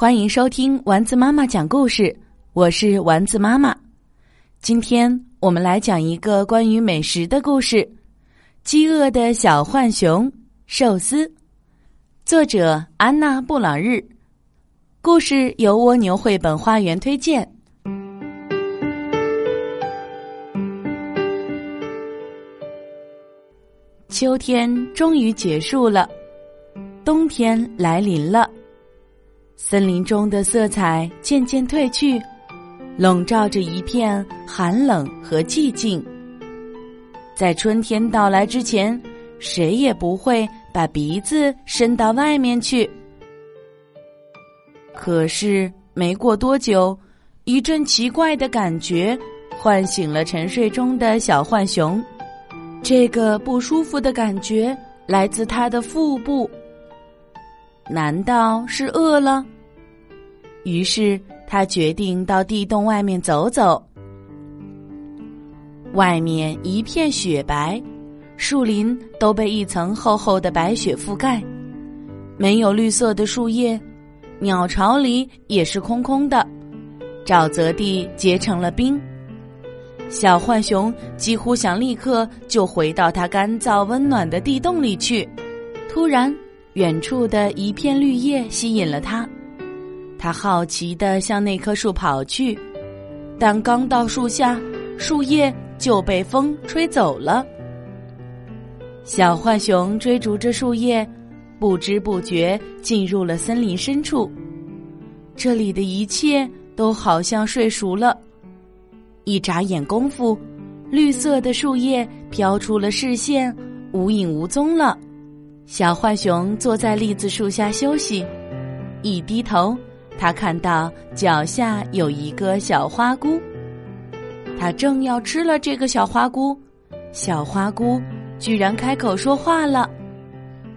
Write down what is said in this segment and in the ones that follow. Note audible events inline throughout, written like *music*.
欢迎收听丸子妈妈讲故事，我是丸子妈妈。今天我们来讲一个关于美食的故事，《饥饿的小浣熊寿司》，作者安娜·布朗日。故事由蜗牛绘本花园推荐。秋天终于结束了，冬天来临了。森林中的色彩渐渐褪去，笼罩着一片寒冷和寂静。在春天到来之前，谁也不会把鼻子伸到外面去。可是没过多久，一阵奇怪的感觉唤醒了沉睡中的小浣熊。这个不舒服的感觉来自他的腹部。难道是饿了？于是他决定到地洞外面走走。外面一片雪白，树林都被一层厚厚的白雪覆盖，没有绿色的树叶，鸟巢里也是空空的，沼泽地结成了冰。小浣熊几乎想立刻就回到它干燥温暖的地洞里去。突然，远处的一片绿叶吸引了他，他好奇地向那棵树跑去，但刚到树下，树叶就被风吹走了。小浣熊追逐着树叶，不知不觉进入了森林深处。这里的一切都好像睡熟了。一眨眼功夫，绿色的树叶飘出了视线，无影无踪了。小浣熊坐在栗子树下休息，一低头，他看到脚下有一个小花菇。他正要吃了这个小花菇，小花菇居然开口说话了：“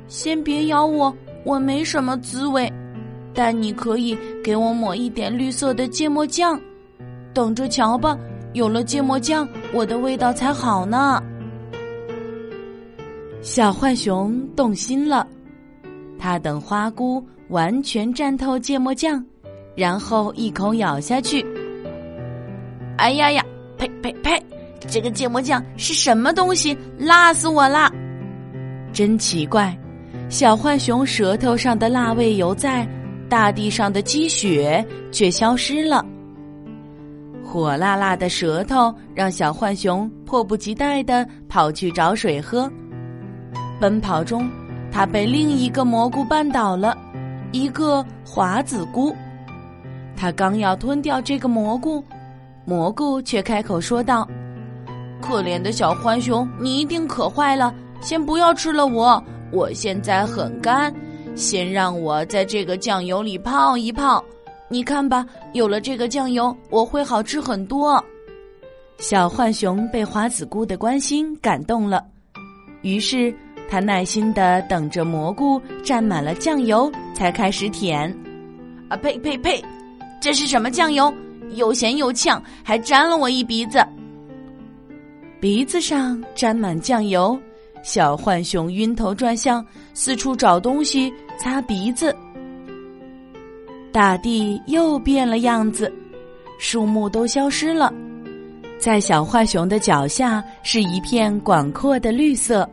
先别咬我，我没什么滋味，但你可以给我抹一点绿色的芥末酱，等着瞧吧。”有了芥末酱，我的味道才好呢。小浣熊动心了，它等花菇完全蘸透芥末酱，然后一口咬下去。哎呀呀！呸呸呸！这个芥末酱是什么东西？辣死我啦！真奇怪，小浣熊舌头上的辣味犹在，大地上的积雪却消失了。火辣辣的舌头让小浣熊迫不及待的跑去找水喝。奔跑中，他被另一个蘑菇绊倒了，一个华子菇。他刚要吞掉这个蘑菇，蘑菇却开口说道：“可怜的小浣熊，你一定渴坏了，先不要吃了我，我现在很干，先让我在这个酱油里泡一泡。”你看吧，有了这个酱油，我会好吃很多。小浣熊被华子菇的关心感动了，于是他耐心的等着蘑菇蘸满了酱油，才开始舔。啊呸呸呸！这是什么酱油？又咸又呛，还沾了我一鼻子。鼻子上沾满酱油，小浣熊晕头转向，四处找东西擦鼻子。大地又变了样子，树木都消失了，在小浣熊的脚下是一片广阔的绿色。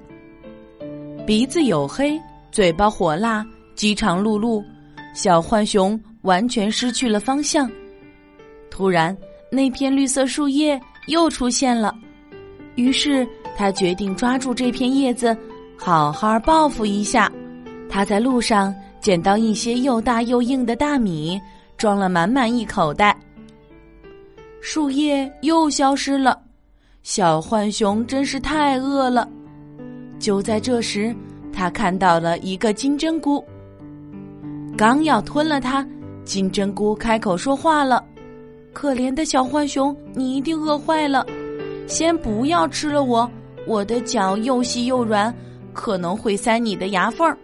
鼻子黝黑，嘴巴火辣，饥肠辘辘，小浣熊完全失去了方向。突然，那片绿色树叶又出现了，于是他决定抓住这片叶子，好好报复一下。他在路上。捡到一些又大又硬的大米，装了满满一口袋。树叶又消失了，小浣熊真是太饿了。就在这时，他看到了一个金针菇，刚要吞了它，金针菇开口说话了：“可怜的小浣熊，你一定饿坏了，先不要吃了我，我的脚又细又软，可能会塞你的牙缝儿。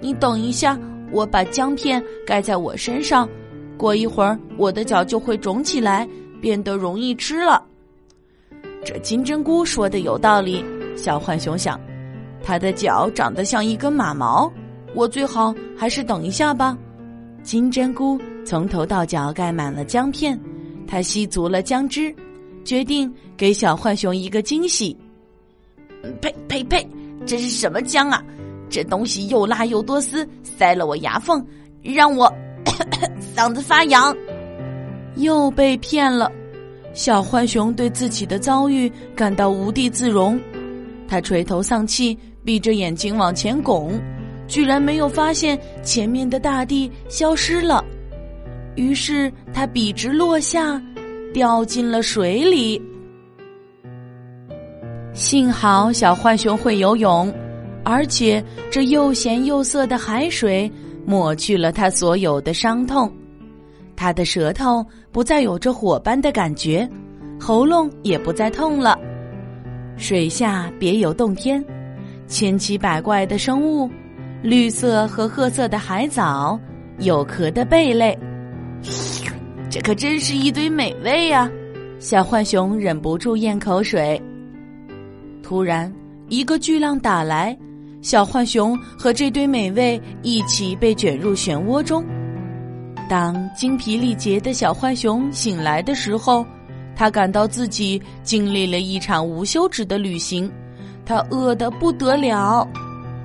你等一下。”我把姜片盖在我身上，过一会儿我的脚就会肿起来，变得容易吃了。这金针菇说的有道理，小浣熊想，他的脚长得像一根马毛，我最好还是等一下吧。金针菇从头到脚盖满了姜片，他吸足了姜汁，决定给小浣熊一个惊喜。呸呸呸！这是什么姜啊？这东西又辣又多丝，塞了我牙缝，让我 *coughs* 嗓子发痒。又被骗了，小浣熊对自己的遭遇感到无地自容，他垂头丧气，闭着眼睛往前拱，居然没有发现前面的大地消失了。于是他笔直落下，掉进了水里。幸好小浣熊会游泳，而且这又咸又涩的海水抹去了他所有的伤痛。他的舌头不再有着火般的感觉，喉咙也不再痛了。水下别有洞天，千奇百怪的生物，绿色和褐色的海藻，有壳的贝类，这可真是一堆美味呀！小浣熊忍不住咽口水。突然，一个巨浪打来，小浣熊和这堆美味一起被卷入漩涡中。当精疲力竭的小浣熊醒来的时候，他感到自己经历了一场无休止的旅行，他饿得不得了。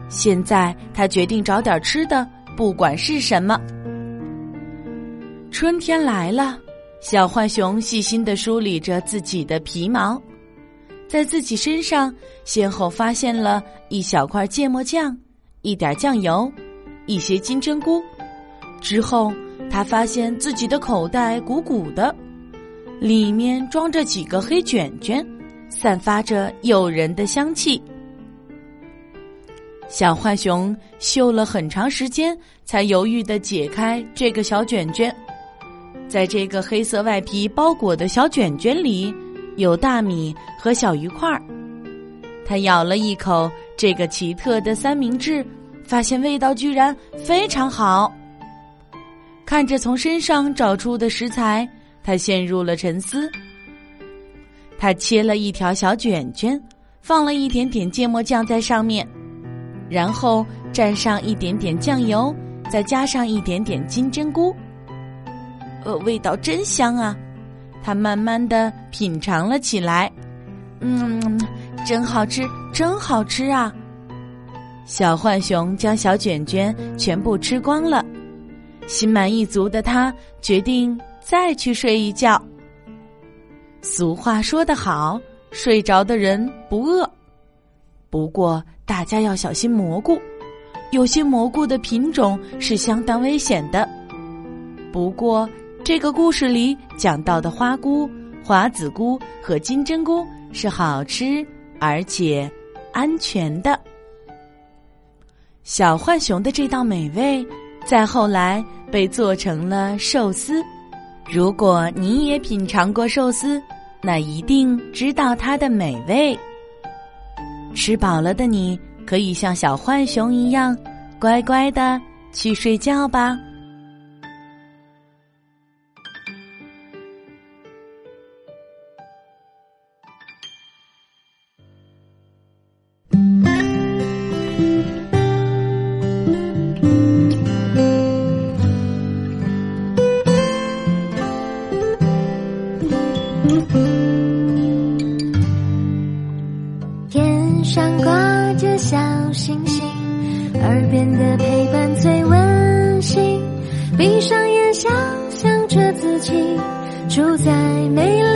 现在，他决定找点吃的，不管是什么。春天来了，小浣熊细心的梳理着自己的皮毛。在自己身上，先后发现了一小块芥末酱、一点酱油、一些金针菇。之后，他发现自己的口袋鼓鼓的，里面装着几个黑卷卷，散发着诱人的香气。小浣熊嗅了很长时间，才犹豫的解开这个小卷卷。在这个黑色外皮包裹的小卷卷里。有大米和小鱼块儿，他咬了一口这个奇特的三明治，发现味道居然非常好。看着从身上找出的食材，他陷入了沉思。他切了一条小卷卷，放了一点点芥末酱在上面，然后蘸上一点点酱油，再加上一点点金针菇，呃，味道真香啊！他慢慢的品尝了起来，嗯，真好吃，真好吃啊！小浣熊将小卷卷全部吃光了，心满意足的他决定再去睡一觉。俗话说得好，睡着的人不饿。不过大家要小心蘑菇，有些蘑菇的品种是相当危险的。不过。这个故事里讲到的花菇、华子菇和金针菇是好吃而且安全的。小浣熊的这道美味，在后来被做成了寿司。如果你也品尝过寿司，那一定知道它的美味。吃饱了的你，可以像小浣熊一样，乖乖的去睡觉吧。闭上眼，想象着自己住在美丽